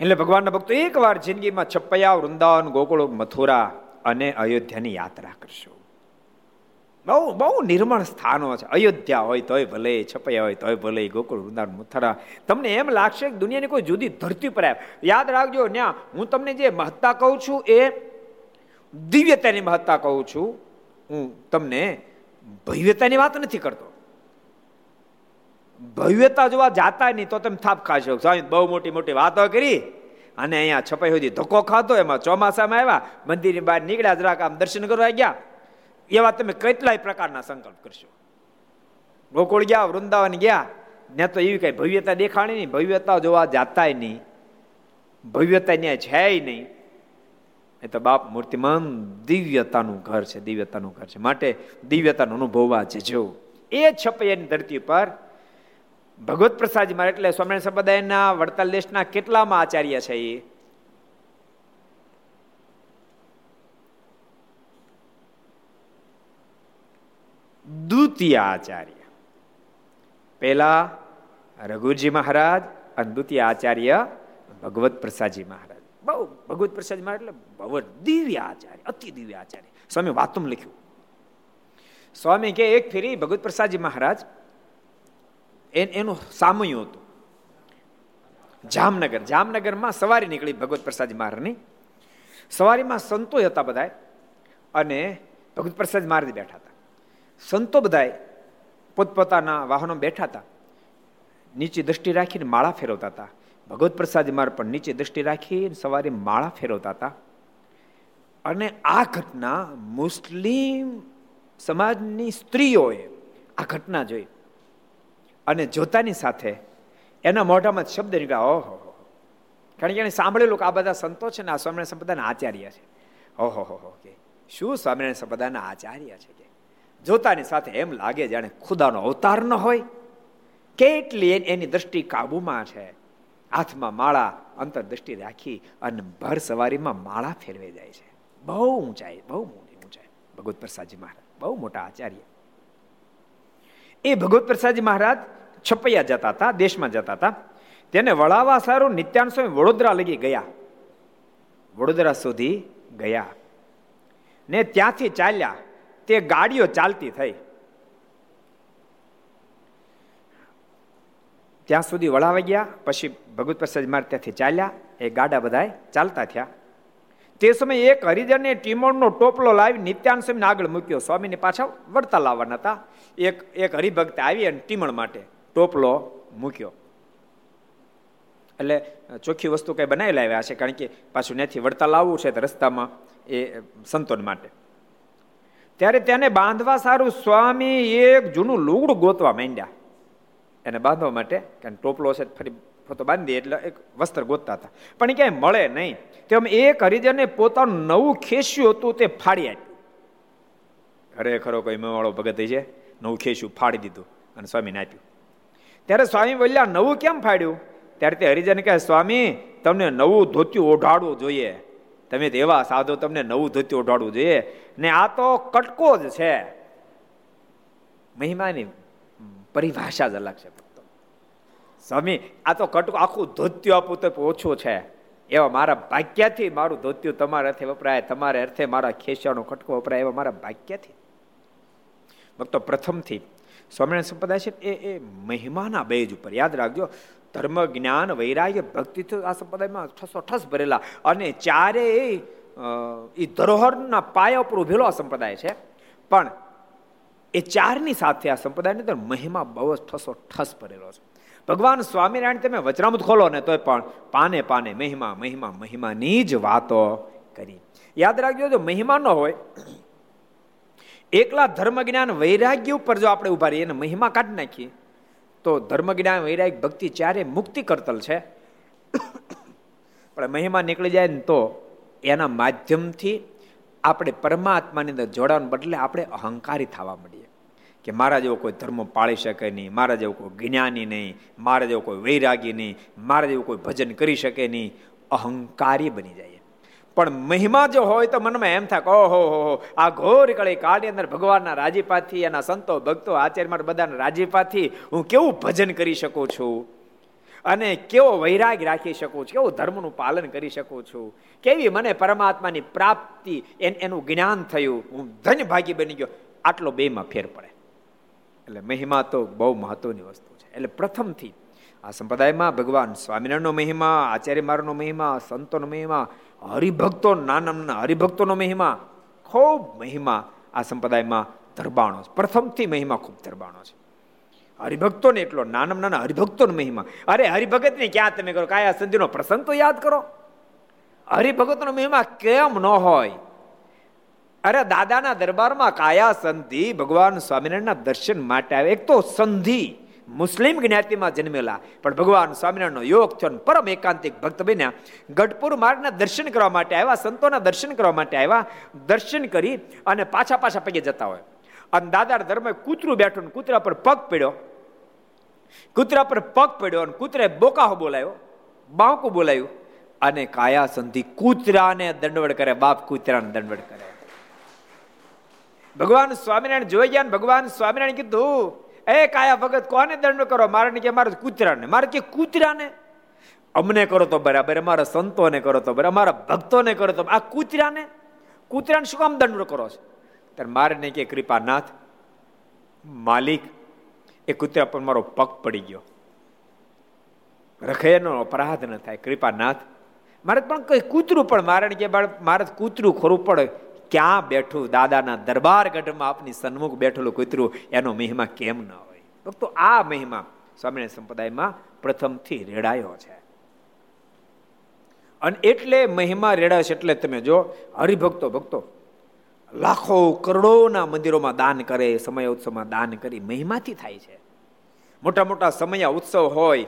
Speaker 2: એટલે ભગવાનના ભક્તો એકવાર જિંદગીમાં છપૈયા, વૃંદાવન, ગોકુળ, મથુરા અને અયોધ્યાની યાત્રા કરશો. બહુ બહુ નિર્મળ સ્થાનો છે. અયોધ્યા હોય તોય ભલે, છપૈયા હોય તોય ભલે, ગોકુળ, વૃંદાવન, મથુરા. તમને એમ લાગશે કે દુનિયાની કોઈ જુદી ધરતી પર યાદ રાખજો, ન્યા હું તમને જે મહત્તા કહું છું એ દિવ્યતાની મહત્તા કહું છું. હું તમને ભવ્યતાની વાત નથી કરતો. ભવ્યતા જોવા જાતા નહીં તો તમે થાપ ખાશો સ્વામી બહુ મોટી મોટી વાતો કરી અને અહીંયા છપાઈ સુધી ધક્કો ખાધો. એમાં ચોમાસામાં આવ્યા. મંદિરની બહાર નીકળ્યા, જરાક આમ દર્શન કરવા ગયા. એવા તમે કેટલાય પ્રકારના સંકલ્પ કરશો? ગોકુળ ગયા, વૃંદાવન ગયા, ને તો એવી કઈ ભવ્યતા દેખાણી નહીં. ભવ્યતા જોવા જાતાય નહીં. ભવ્યતા ત્યાં છે નહીં. એ તો બાપ મૂર્તિમાન દિવ્યતાનું ઘર છે, દિવ્યતાનું ઘર છે. માટે દિવ્યતાનો અનુભવવા જજો. એ છપૈયાની ધરતી પર ભગવત પ્રસાદજી મારે એટલે સ્વામિનારાયણ સંપ્રદાયના વડતાલ દેશના કેટલામાં આચાર્ય છે એ? દ્વિતીય આચાર્ય. પહેલા રઘુજી મહારાજ અને દ્વિતીય આચાર્ય ભગવત પ્રસાદજી મહારાજ. બહુ ભગવત પ્રસાદજી મહારાજ એટલે બહુ દિવ્ય આચાર્ય, અતિ દિવ્ય આચાર્ય. સ્વામી વાતું લખ્યું. સ્વામી કે એક ફેરી ભગવત પ્રસાદજી મહારાજ, એનું સામયું હતું. જામનગર, જામનગરમાં સવારી નીકળી ભગવત પ્રસાદજી મહારાજની. સવારીમાં સંતો હતા બધા અને ભગવત પ્રસાદ મહારાજ બેઠા હતા. સંતો બધા પોતપોતાના વાહનો બેઠા હતા નીચે દ્રષ્ટિ રાખીને માળા ફેરવતા હતા ભગવત પ્રસાદ માર પણ નીચે દ્રષ્ટિ રાખીને સવારે માળા ફેરવતા હતા અને આ ઘટના મુસ્લિમ સમાજની સ્ત્રીઓએ આ ઘટના જોઈ. અને જોતાની સાથે એના મોઢામાં શબ્દ નીકળ્યા, ઓહો કારણ કે એને સાંભળેલું કે આ બધા સંતો છે ને, આ સ્વામિનારાયણ સંપ્રદાયના આચાર્ય છે. ઓહો, હો કે શું સ્વામિનારાયણ સંપ્રદાયના આચાર્ય છે? જોતાની સાથે એમ લાગે જાણે ખુદાનો અવતાર ન હોય. કેટલી એની દ્રષ્ટિ કાબુમાં છે. હાથમાં માળા અંતર દ્રષ્ટિ રાખી અને ભર સવારીમાં માળા ફેરવે જાય છે. બહુ ઊંચાઈ, બહુ મોટી ઊંચાઈ. ભગવત પ્રસાદજી મહારાજ, બહુ મોટા આચાર્ય. એ ભગવત પ્રસાદજી મહારાજ છપૈયા જતા હતા, દેશમાં જતા હતા. તેને વળાવવા સારું નિત્યાન સ્વામી વડોદરા લગી ગયા. વડોદરા સુધી ગયા. ને ત્યાંથી ચાલ્યા. તે ગાડીઓ ચાલતી થઈ. ત્યાં સુધી વળાવા ગયા, પછી ભગવત પ્રસાદ માર ત્યાંથી ચાલ્યા, એ ગાડા બધા ચાલતા થયા. તે સમયે એક હરિજને ટીમોણનો ટોપલો લાવી નિત્યાન સ્વામીને આગળ મૂક્યો. સ્વામીને પાછા વળતા લાવવાના હતા. એક એક હરિભક્ત આવી અને ટીમણ માટે ટોપલો મૂક્યો. એટલે ચોખ્ખી વસ્તુ કંઈ બનાવી લાવ્યા છે કારણ કે પાછું ત્યાંથી વળતા લાવવું છે રસ્તામાં એ સંતોન માટે. ત્યારે તેને બાંધવા સારું, સ્વામી, એક જૂનું લુગડું ગોતવા માંડ્યા. એને બાંધવા માટે કારણ ટોપલો છે ફરી ફોતો બાંધી એટલે એક વસ્ત્ર ગોતતા હતા. પણ એ ક્યાંય મળે નહીં. તેમ એક હરિજને પોતાનું નવું ખેસ્યું હતું તે ફાડી આપ્યું. ખરેખરો કોઈ મેવાળો ભગત છે નવું ખેસ્યું ફાડી દીધું અને સ્વામીને આપ્યું. ત્યારે સ્વામી બોલ્યા, નવું કેમ ફાડ્યું? ત્યારે તે હરિજન કહે, સ્વામી, તમને નવું ધોત્યું ઓઢાડવું જોઈએ. તમે તો એવા સાધો તમને નવું ધોત્યું ઓઢાડવું જોઈએ. ને આ તો કટકો જ છે. મહિમાની પરિભાષા જ અલગ છે સ્વામી, આ તો કટકો, આખું ધોત્યું આપવું તો ઓછું છે. એવા મારા ભાગ્યાથી મારું ધોત્યું તમારા અર્થે વપરાય, તમારે અર્થે મારા ખેસિયાનો કટકો વપરાય એવા મારા ભાગ્યથી. ભક્તો, પ્રથમથી સ્વામિનારાયણ સંપ્રદાય છે એ એ મહિમાના બેજ ઉપર. યાદ રાખજો ધર્મ જ્ઞાન વૈરાગ્ય, ભક્તિ આ સંપ્રદાયમાં ઠસો ઠસ ભરેલા. અને ચારે એ ધરોહરના પાયા ઉપર ઉભેલો આ સંપ્રદાય છે. પણ એ ચારની સાથે આ સંપ્રદાયની અંદર મહિમા બહુ જ ઠસો ઠસ ભરેલો છે. ભગવાન સ્વામિનારાયણ તમે વચરામૃત ખોલો ને તોય પણ પાને પાને મહિમા મહિમા, મહિમાની જ વાતો કરી. યાદ રાખજો જો મહિમા ન હોય, એકલા ધર્મ જ્ઞાન વૈરાગ્ય ઉપર જો આપણે ઊભા રહીએ એને મહિમા કાઢી નાખીએ તો ધર્મ જ્ઞાન વૈરાગ, ભક્તિ ચારે મુક્તિ કરતલ છે. પણ મહિમા નીકળી જાય ને તો એના માધ્યમથી આપણે પરમાત્માની અંદર જોડાવાને બદલે આપણે અહંકારી થવા મળીએ કે મારા જેવો કોઈ ધર્મ પાળી શકે નહીં, મારા જેવો કોઈ જ્ઞાની નહીં, મારા જેવો કોઈ વૈરાગી નહીં, મારા જેવું કોઈ ભજન કરી શકે નહીં. અહંકારી બની જાય. પણ મહિમા જો હોય તો મનમાં એમ થાય ઓહો, હો આ ઘોર કળી કાળની અંદર ભગવાનના રાજીપાથી, એના સંતો, ભક્તો આચાર્ય બધાના રાજીપાથી હું કેવું ભજન કરી શકું છું? અને કેવો વૈરાગ રાખી શકું છું? કેવું ધર્મનું પાલન કરી શકું છું? કેવી મને પરમાત્માની પ્રાપ્તિ એનું જ્ઞાન થયું? હું ધન્ય ભાગી બની ગયો. આટલો બેમાં ફેર પડે. એટલે મહિમા તો બહુ મહત્વની વસ્તુ છે. એટલે પ્રથમથી આ સંપ્રદાયમાં ભગવાન સ્વામિનારાયણનો મહિમા, આચાર્ય મારનો મહિમા, સંતોનો મહિમા, હરિભક્તો નાના હરિભક્તોનો મહિમા, ખૂબ મહિમા આ સંપ્રદાયમાં ધરબાણો છે. પ્રથમથી મહિમા ખૂબ ધરબાણો છે. હરિભક્તોને એટલો નાના નાના હરિભક્તોનો મહિમા. અરે હરિભગતને ક્યાં તમે કરો? કાયા સંધિનો પ્રસંગ તો યાદ કરો. હરિભગતનો મહિમા કેમ ન હોય? અરે દાદાના દરબારમાં કાયા સંધિ ભગવાન સ્વામિનારાયણના દર્શન માટે આવે. એક તો સંધિ મુસ્લિમ જ્ઞાતિમાં જન્મેલા. પણ ભગવાન સ્વામિનારાયણનો યોગ થયો પરમ એકાંતિક ભક્ત બન્યા. ગઢપુર માર્ગના દર્શન કરવા માટે આવ્યા, સંતોના દર્શન કરવા માટે આવ્યા. દર્શન કરી અને પાછા પાછા પગે જતા હોય. અને દાદા ધર્મે કૂતરું બેઠું કૂતરા પર પગ પડ્યો. કૂતરા પર પગ પડ્યો અને કૂતરે બોકાહો બોલાયો બાંકુ બોલાયું અને કાયા સંધિ કૂતરાને દંડવડ કરે, બાપ કૂતરાને દંડવડ કરે. ભગવાન સ્વામિનારાયણ જોઈ ગયા ભગવાન સ્વામિનારાયણ કીધું એ કાયા ભગત કોને દંડ કરો? મારે કે મારે કૂતરાને. મારે કે કૂતરાને? અમને કરો તો બરાબર, અમારા સંતોને કરો તો બરાબર, અમારા ભક્તોને કરો તો આ કૂતરાને? કૂતરાને શું કામ દંડ કરો છો? ત્યારે મારે નહીં કે કૃપાનાથ, માલિક, એ કૂતરા પર મારો પગ પડી ગયો. રખેનો અપરાધ ન થાય. કૃપાનાથ, મારે પણ કઈ કૂતરું પણ મારે કે મારે કૂતરું ખોરું પડે. ક્યાં બેઠું? દાદાના દરબાર ગઢમાં આપની સન્મુખ બેઠેલું કૂતરું, એનો મહિમા કેમ ન હોય? તો આ મહિમા સ્વામી સંપ્રદાયમાં પ્રથમથી રેડાયો છે. અને એટલે મહિમા રેડાય છે એટલે તમે જો, હરિભક્તો, ભક્તો, લાખો, કરોડોના મંદિરોમાં દાન કરે, સમય ઉત્સવમાં દાન કરી, મહિમાથી થાય છે. મોટા મોટા સમય ઉત્સવ હોય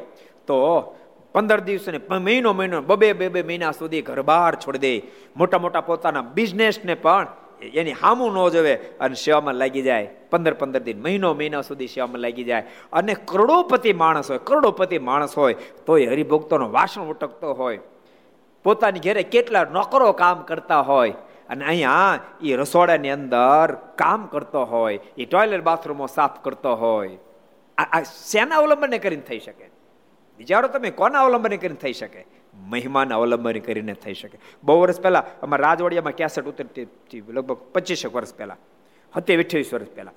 Speaker 2: તો પંદર દિવસ ને મહિનો મહિનો બબે બે બે મહિના સુધી ઘર બહાર છોડી દે. મોટા મોટા પોતાના બિઝનેસને પણ એની હામું ન જોવે અને સેવામાં લાગી જાય. પંદર પંદર દિન, મહિનો, મહિના સુધી સેવામાં લાગી જાય. અને કરોડોપતિ માણસ હોય, કરોડોપતિ માણસ હોય, તોય હરિભક્તોનો વાસણ ઉટકતો હોય. પોતાની ઘેરે કેટલા નોકરો કામ કરતા હોય અને અહીંયા એ રસોડાની અંદર કામ કરતો હોય એ ટોયલેટ બાથરૂમો સાફ કરતો હોય. આ શેના અવલંબને કરીને થઈ શકે? વિચારો તમે કોના અવલંબન કરીને થઈ શકે? મહિમાના અવલંબન કરીને થઈ શકે. બહુ વર્ષ પહેલા અમારા રાજવાડિયામાં કેસેટ ઉતરતી લગભગ પચીસેક વર્ષ પહેલા. હતી અઠ્યાવીસ વર્ષ પહેલા.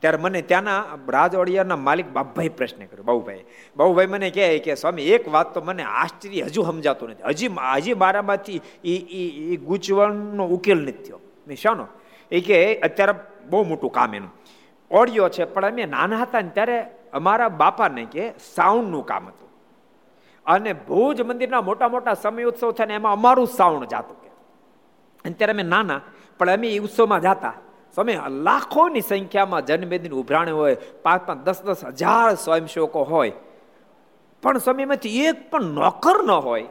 Speaker 2: ત્યારે મને ત્યાંના રાજવાડિયાના માલિક બાપભાઈ પ્રશ્ન કર્યો. બાબુભાઈ બાબુભાઈ મને કહે કે, સ્વામી, એક વાત તો મને આશ્ચર્ય હજુ સમજાતું નથી. હજી હજી મારામાંથી એ એ ગૂંચવણનો ઉકેલ નથી થયો. મેં શાનો? એ કે, અત્યારે બહુ મોટું કામ એનું. ઓડિયો છે, પણ અમે નાના હતા ને ત્યારે અમારા બાપાને કે સાઉન્ડનું કામ હતું. અને ભુજ મંદિરના મોટા મોટા સમય ઉત્સવ થાય ને એમાં અમારું સાઉન્ડ જાતું કે. અત્યારે અમે નાના, પણ અમે એ ઉત્સવમાં જાતા. સમય લાખોની સંખ્યામાં જન્મદિન ઉભરાણે હોય, પાંચ પાંચ, દસ દસ હજાર સ્વયંસેવકો હોય. પણ સમયમાંથી એક પણ નોકર ન હોય.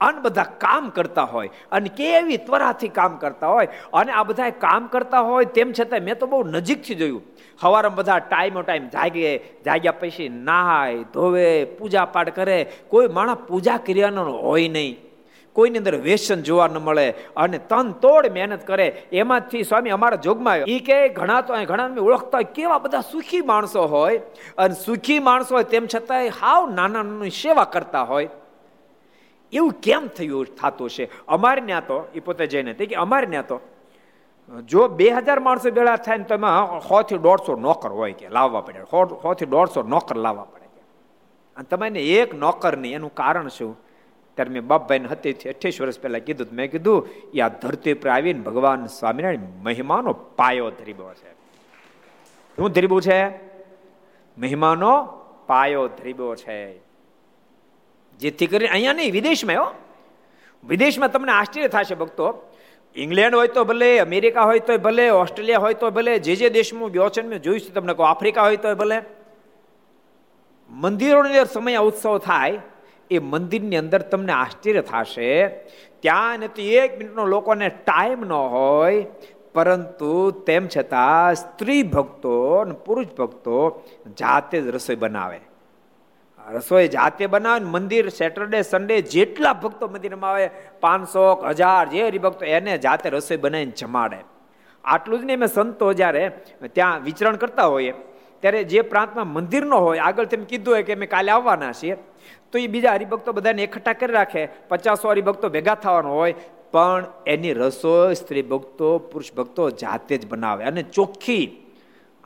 Speaker 2: અને બધા કામ કરતા હોય અને કેવી ત્વરાથી કામ કરતા હોય અને આ બધા કામ કરતા હોય તેમ છતાં મેં તો બહુ નજીકથી જોયું. સવારમાં બધા ટાઈમો ટાઈમ જાગે, જાગ્યા પછી નાહાય, ધોવે પૂજા પાઠ કરે. કોઈ માણસ પૂજા ક્રિયાનો હોય નહીં. કોઈની અંદર વ્યસન જોવા ન મળે અને તન તોડ મહેનત કરે. એમાંથી સ્વામી અમારા જોગમાં એ કે ઘણા તો ઘણા ઓળખતા હોય કેવા બધા સુખી માણસો હોય અને સુખી માણસો હોય તેમ છતાંય હાવ નાના નાની સેવા કરતા હોય. એવું કેમ થયું થતું છે અમારે ત્યાં તો એ પોતે જઈને કે અમારે ત્યાં તો. જો બે હજાર માણસો ભેળા થાય ને તો એમાં સો થી દોઢસો નોકર હોય કે લાવવા પડે. સો થી દોઢસો નોકર લાવવા પડે. કે અને તમે એક નોકર નહીં, એનું કારણ શું? ત્યારે મેં બાપભાઈને હતી અઠ્યાવીસ વર્ષ પહેલા કીધું મેં કીધું એ આ ધરતી પર આવીને ભગવાન સ્વામિનારાયણ મહિમાનો પાયો ધરીબો છે. શું ધરીબું છે? મહિમાનો પાયો ધરીબો છે. જેથી કરીને અહીંયા નહીં, વિદેશમાં હો. વિદેશમાં તમને આશ્ચર્ય થશે ભક્તો. ઇંગ્લેન્ડ હોય તો ભલે, અમેરિકા હોય તો ભલે, ઓસ્ટ્રેલિયા હોય તો ભલે, જે જે દેશમાં ગયો છે મેં જોઈશું તમને કહું, આફ્રિકા હોય તો ભલે. મંદિરોની અંદર સમય ઉત્સવ થાય, એ મંદિરની અંદર તમને આશ્ચર્ય થશે. ત્યાં નથી એક મિનિટનો લોકોને ટાઈમ ન હોય, પરંતુ તેમ છતાં સ્ત્રી ભક્તો પુરુષ ભક્તો જાતે જ રસોઈ બનાવે. રસોઈ જાતે બનાવે મંદિર સેટરડે સન્ડે જેટલા ભક્તો મંદિરમાં આવે, પાંચસો હજાર જે હરિભક્તો એને જાતે રસોઈ બનાવીને જમાડે. આટલું જ નહીં મેં સંતો જ્યારે ત્યાં વિચરણ કરતા હોઈએ, ત્યારે જે પ્રાંતમાં મંદિર ન હોય, આગળ તેમ કીધું હોય કે અમે કાલે આવવાના છીએ, તો એ બીજા હરિભક્તો બધાને એકઠા કરી રાખે. પચાસો હરિભક્તો ભેગા થવાનો હોય, પણ એની રસોઈ સ્ત્રી ભક્તો, પુરુષ ભક્તો જાતે જ બનાવે. અને ચોખ્ખી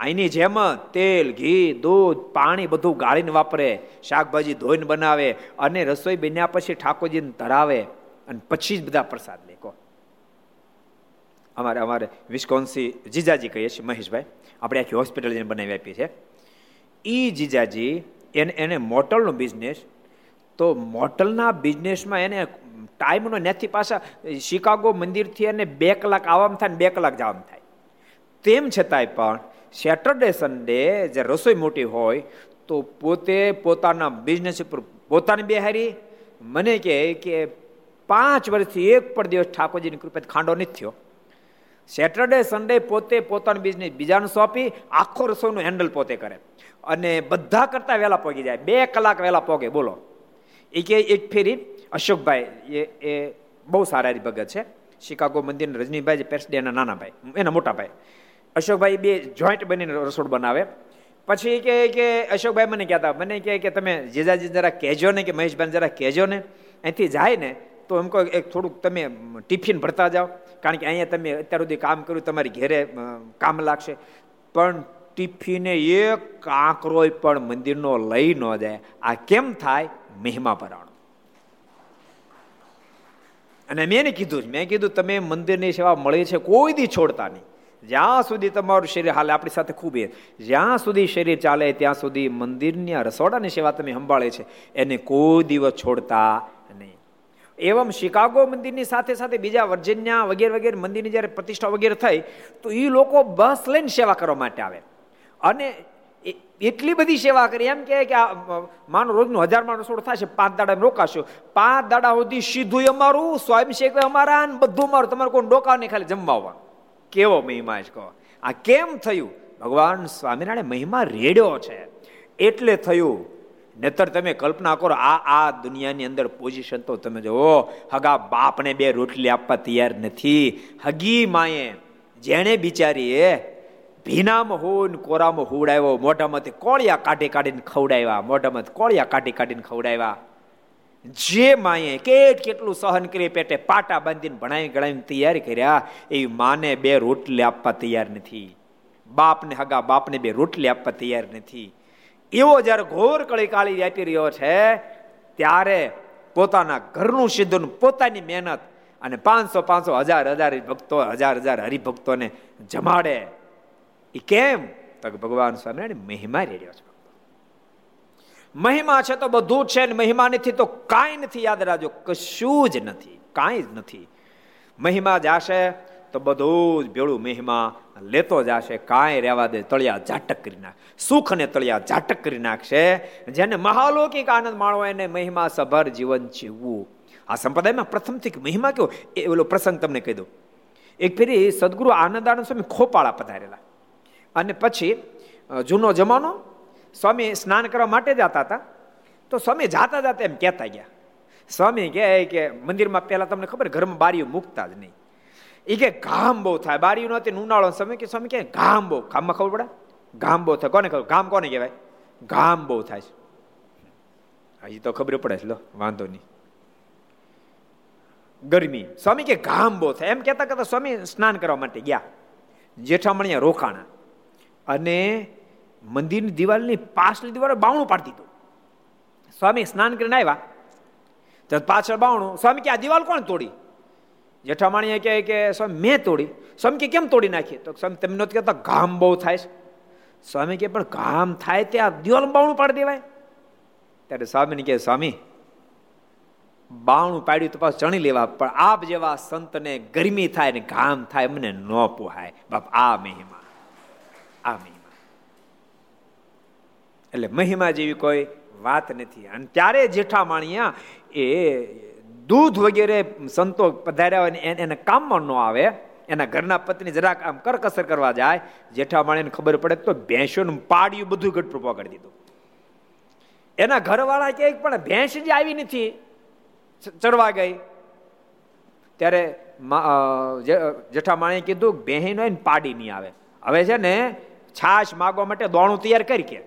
Speaker 2: અહીંની જેમ તેલ, ઘી, દૂધ, પાણી બધું ગાળીને વાપરે, શાકભાજી ધોઈને બનાવે અને રસોઈ બન્યા પછી ઠાકોરજીને ધરાવે અને પછી જ બધા પ્રસાદ લે કહો અમારે અમારે વિસ્કોન્સી જીજાજી કહીએ છીએ, મહેશભાઈ. આપણે આખી હોસ્પિટલ જઈને બનાવી આપી છે. એ જીજાજી એને એને મોટલનો બિઝનેસ તો મોટલના બિઝનેસમાં એને ટાઈમનો નથી પાછા શિકાગો મંદિરથી એને બે કલાક આવવામાં થાય ને બે કલાક જવામાં થાય. તેમ છતાંય પણ સેટરડે સન્ડે જે રસોઈ મોટી હોય, તો પોતે પોતાના બિઝનેસ ઉપર પોતાની બેહારી મને કહે કે પાંચ વર્ષથી એક પણ દિવસ ઠાકોરજીની કૃપા ખાંડો નથી થયો. સેટરડે સન્ડે પોતે પોતાનો બિઝનેસ બીજાને સોંપી, આખો રસોઈનું હેન્ડલ પોતે કરે. અને બધા કરતા વહેલા પહોંચી જાય. બે કલાક વહેલા પહોંચે બોલો. એ કે એક ફેરી, અશોકભાઈ, એ એ બહુ સારા ભગત છે. શિકાગો મંદિરના રજનીભાઈ જે પેરસડે એના નાના ભાઈ, એના મોટા ભાઈ. અશોકભાઈ બે જોઈન્ટ બનીને રસોડ બનાવે. પછી કે કે, અશોકભાઈ મને કહેતા, મને કહે કે તમે જીજાજી જરા કહેજો ને કે મહેશભાઈ જરા કહેજો ને. અહીંથી જાય ને તો એમ કહો એક થોડુંક તમે ટિફિન ભરતા જાઓ. કારણ કે અહીંયા તમે અત્યાર સુધી કામ કર્યું, તમારી ઘેરે કામ લાગશે. પણ ટિફિને એક કાંકરોય પણ મંદિરનો લઈ ન જાય. આ કેમ થાય? મહેમા પરાણો. અને મેં કીધું મેં કીધું, તમે મંદિરની સેવા મળી છે, કોઈ દી છોડતા નહીં. જ્યાં સુધી તમારું શરીર હાલે, આપણી સાથે ખૂબ એ. જ્યાં સુધી શરીર ચાલે, ત્યાં સુધી મંદિરની આ રસોડાની સેવા તમે સંભાળે છે. એને કોઈ દિવસ છોડતા નહીં. એવમ શિકાગો મંદિરની સાથે સાથે બીજા વર્જિનિયા વગેરે વગેરે મંદિરની જ્યારે પ્રતિષ્ઠા વગેરે થઈ, તો એ લોકો બસ લઈને સેવા કરવા માટે આવે. અને એટલી બધી સેવા કરી, એમ કે આ, માનો રોજનું હજાર માણસ રસોડું થશે, પાંચ દાડા રોકાશો. પાંચ દાડા સુધી સીધું અમારું, સ્વયંસેવક અમારા બધું અમારું, તમારે કોઈ ડોકા નહીં ખાલી જમવા કેવો મહિમા છે કહો. આ કેમ થયું? ભગવાન સ્વામિનારાયણ મહિમા રેડ્યો છે. એટલે થયું. નતર તમે કલ્પના કરો, આ આ દુનિયાની અંદર પોઝિશન તો તમે જુઓ, હગા બાપને બે રોટલી આપવા તૈયાર નથી. હગી માએ જેણે બિચારીએ ભીનામાં હોન કોરામાં હુવડાવ્યો, મોઢામાંથી કોળિયા કાઢી કાઢીને ખવડાવ્યા, મોઢામાંથી કોળિયા કાઢી કાઢીને ખવડાવ્યા. જે માએ કેટ કેટલું સહન કરી પેટે પાટા બાંધીને ભણાવી ગણાવીને તૈયારી કર્યા એ માને બે રોટલી આપવા તૈયાર નથી. બાપને હગા બાપને બે રોટલી આપવા તૈયાર નથી. એવો જ્યારે ઘોર કળી કાળી આપી રહ્યો છે, ત્યારે પોતાના ઘરનું સિદ્ધું પોતાની મહેનત અને પાંચસો પાંચસો હજાર હજાર ભક્તો, હજાર હજાર હરિભક્તોને જમાડે. એ કેમ? તો ભગવાન સ્વામિનારાયણ મહિમા રેડ્યો છે. મહિમા છે તો બધું છે ને મહિમા નથી તો કાંઈ નથી. યાદ રાખજો, કશું જ નથી, કાંઈ જ નથી. મહિમા જાશે તો બધું જ ભેળું મહિમા લેતો જશે. કાંઈ રહેવા દે, તળિયા ઝાટક કરી નાખ. સુખ અને તળિયા ઝાટક કરી નાખશે. જેને મહાલૌકિક આનંદ માણવો એને મહિમા સભર જીવન જીવવું. આ સંપ્રદાયમાં પ્રથમથી મહિમા કયો? એ ઓલો પ્રસંગ તમને કહી દઉં. એક ફેરી સદગુરુ આનંદાનંદ સ્વામી ખોપાળા પધારેલા. અને પછી જૂનો જમાનો સ્વામી સ્નાન કરવા માટે જતા હતા. તો સ્વામી જાતા જાતા એમ કહેતા ગયા. સ્વામી કહે કે મંદિરમાં પહેલા તમને ખબર ઘરમાં બારીઓ મૂકતા જ નહીં. એ કે ઘામ બહુ થાય. બારીઓ નહોતી ઉનાળો સમય કે સ્વામી કે ઘામ બહુ. ઘામમાં ખબર પડે? ઘામ બહુ થાય. કોને ખબર? ઘામ કોને કહેવાય? ઘામ બહુ થાય છે. હજી તો ખબર પડે છે લો. વાંધો નહીં. ગરમી. સ્વામી કે ઘામ બહુ થાય. એમ કહેતા કહેતા સ્વામી સ્નાન કરવા માટે ગયા. જેઠામણીયા રોકાણા. અને મંદિરની દિવાલની પાછલી દિવાલ બાવણું પાડી દીધું. સ્વામી સ્નાન કરીને આવ્યા. તો પાછળ બાવણું. સ્વામી કે, આ દિવાલ કોણ તોડી? જેઠામાણીએ કહે કે, સ્વામી, મેં તોડી. સ્વામી કે, કેમ તોડી નાખી? તો સ્વામી તમે નથી કહેતા ઘામ બહુ થાય છે. સ્વામી કે, પણ ઘામ થાય તે આ દિવાલ બાવણું પાડી દેવાય. ત્યારે સ્વામીને કહે, સ્વામી, બાવણું પાડ્યું તો પાછું ચણી લેવા, પણ આપ જેવા સંતને ગરમી થાય ને ઘામ થાય મને ન પોહાય. બાપ, આ મહિમા આ મહિમા. એટલે મહિમા જેવી કોઈ વાત નથી. અને ત્યારે જેઠામાણિયા એ દૂધ વગેરે સંતો પધાર્યા હોય એને કામમાં ન આવે. એના ઘરના પત્ની જરાક આમ કરકસર કરવા જાય. જેઠામાણીને ખબર પડે તો ભેંસોનું પાડ્યું, બધું ગઢપ્રભા કરી દીધું. એના ઘરવાળા કે પણ ભેંસ જ આવી નથી. ચડવા ગઈ. ત્યારે જેઠામાણીએ કીધું બહેન હોય ને પાડી નહીં આવે. હવે છે ને છાશ માગવા માટે દોણું તૈયાર કરી કે.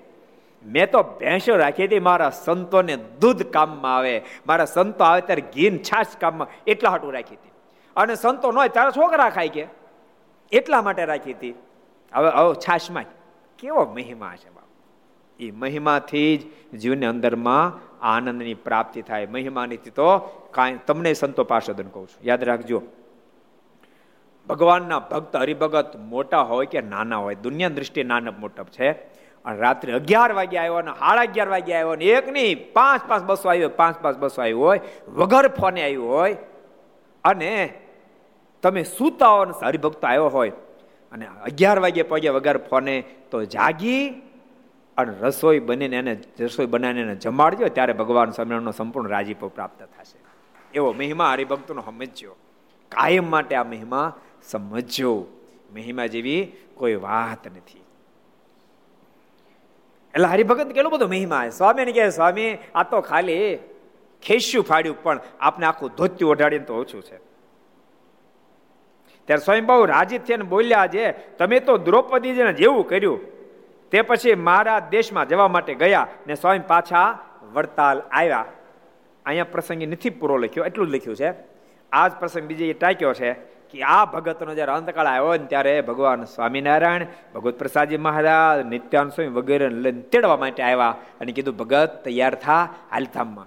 Speaker 2: મેં તો ભેંસો રાખી હતી, મારા સંતોને દૂધ કામમાં આવે. મારા સંતો આવે ત્યારે ઘીન છાશ કામમાં એટલા હાટું રાખી હતી. અને સંતો ન હોય ત્યારે છોકરા ખાય કે. એટલા માટે રાખી હતી. હવે હવે છાશમાં કેવો મહિમા છે બાપ. એ મહિમાથી જ જીવની અંદરમાં આનંદની પ્રાપ્તિ થાય. મહિમાની તો કાંઈ તમને સંતો પાર્ષદન કહું છું. યાદ રાખજો. ભગવાનના ભક્ત હરિભગત મોટા હોય કે નાના હોય, દુનિયા દ્રષ્ટિએ નાના મોટપ છે. અને રાત્રે અગિયાર વાગે આવ્યો અને સાડા અગિયાર વાગે આવ્યો ને એક નહીં, પાંચ પાંચ બસો આવ્યો, પાંચ પાંચ બસો આવ્યો હોય, વગર ફોને આવ્યું હોય. અને તમે સૂતા હો અને હરિભક્તો આવ્યો હોય અને અગિયાર વાગે પહોંચ્યા વગર ફોને તો જાગી અને રસોઈ બનીને એને, રસોઈ બનાવીને એને જમાડજો, ત્યારે ભગવાન સ્વામિનારાયણનો સંપૂર્ણ રાજીપો પ્રાપ્ત થશે. એવો મહિમા હરિભક્તનો સમજ્યો કાયમ માટે આ મહિમા સમજજો. મહિમા જેવી કોઈ વાત નથી. એટલે હરિભગત કેટલો બધો મહિમા સ્વામીને કહે, સ્વામી, આ તો ખાલી ખેસ્યું ફાડ્યું, પણ આપને આખું ધોત્યું ઓઢાડીને તો ઓછું છે. ત્યારે બહુ રાજી થઈને બોલ્યા છે, તમે તો દ્રૌપદીજીને જેવું કર્યું, તે પછી મારા દેશમાં જવા માટે ગયા ને સ્વામી પાછા વડતાલ આવ્યા. અહીંયા પ્રસંગે નથી પૂરો લખ્યો, એટલું જ લખ્યું છે. આ જ પ્રસંગ બીજે ટાંક્યો છે. કે આ ભગતનો જ્યારે અંતકાળ આવ્યો ને ત્યારે ભગવાન સ્વામિનારાયણ, ભગવત પ્રસાદજી મહારાજ નિત્યાન સ્વામી વગેરે લઈને તેડવા માટે આવ્યા અને કીધું, ભગત, તૈયાર થા હાલધામમાં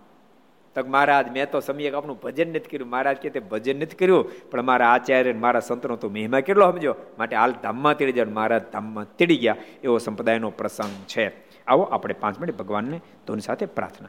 Speaker 2: તો મહારાજ, મેં તો સમય આપનું ભજન નથી કર્યું. મહારાજ કે તે ભજન નથી કર્યું, પણ મારા આચાર્ય મારા સંતનો તો મહિમા કેટલો સમજો? માટે હાલ ધામમાં તેડી જાય મહારાજ ધામમાં તેડી ગયા. એવો સંપ્રદાયનો પ્રસંગ છે. આવો, આપણે પાંચ મિનિટ ભગવાનને ધોની સાથે પ્રાર્થના.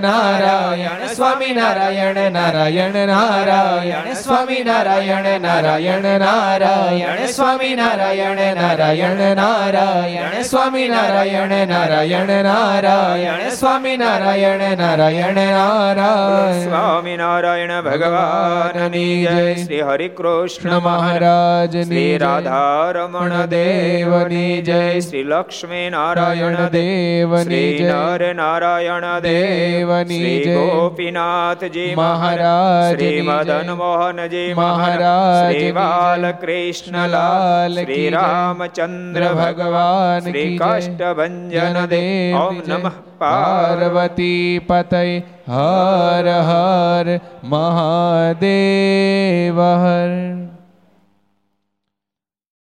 Speaker 1: નારાયણ સ્વામી નારાયણ નારાયણ નારાયણ સ્વામી નારાયણ નારાયણ નારાયણ સ્વામી નારાયણ નારાયણ નારાયણ સ્વામી નારાયણ નારાયણ નારાયણ સ્વામી નારાયણ નારાયણ નારાયણ સ્વામી નારાયણ
Speaker 2: ભગવાનની જય શ્રી હરિ કૃષ્ણ
Speaker 1: મહારાજ
Speaker 2: શ્રી રાધારમણ દેવની જય શ્રી લક્ષ્મી નારાયણ
Speaker 1: દેવની જય.
Speaker 2: નર નારાયણ દેવની
Speaker 1: દેવની જય.
Speaker 2: ગોપીનાથજી
Speaker 1: મહારાજ
Speaker 2: શ્રી. મદન મોહનજી
Speaker 1: મહારાજ
Speaker 2: શ્રી. બાલકૃષ્ણ
Speaker 1: લાલ
Speaker 2: શ્રી રામચંદ્ર ભગવાન શ્રી
Speaker 1: કી જય.
Speaker 2: દેવ ઓમ નમઃ
Speaker 1: પાર્વતી પતય હર હર મહાદેવ હર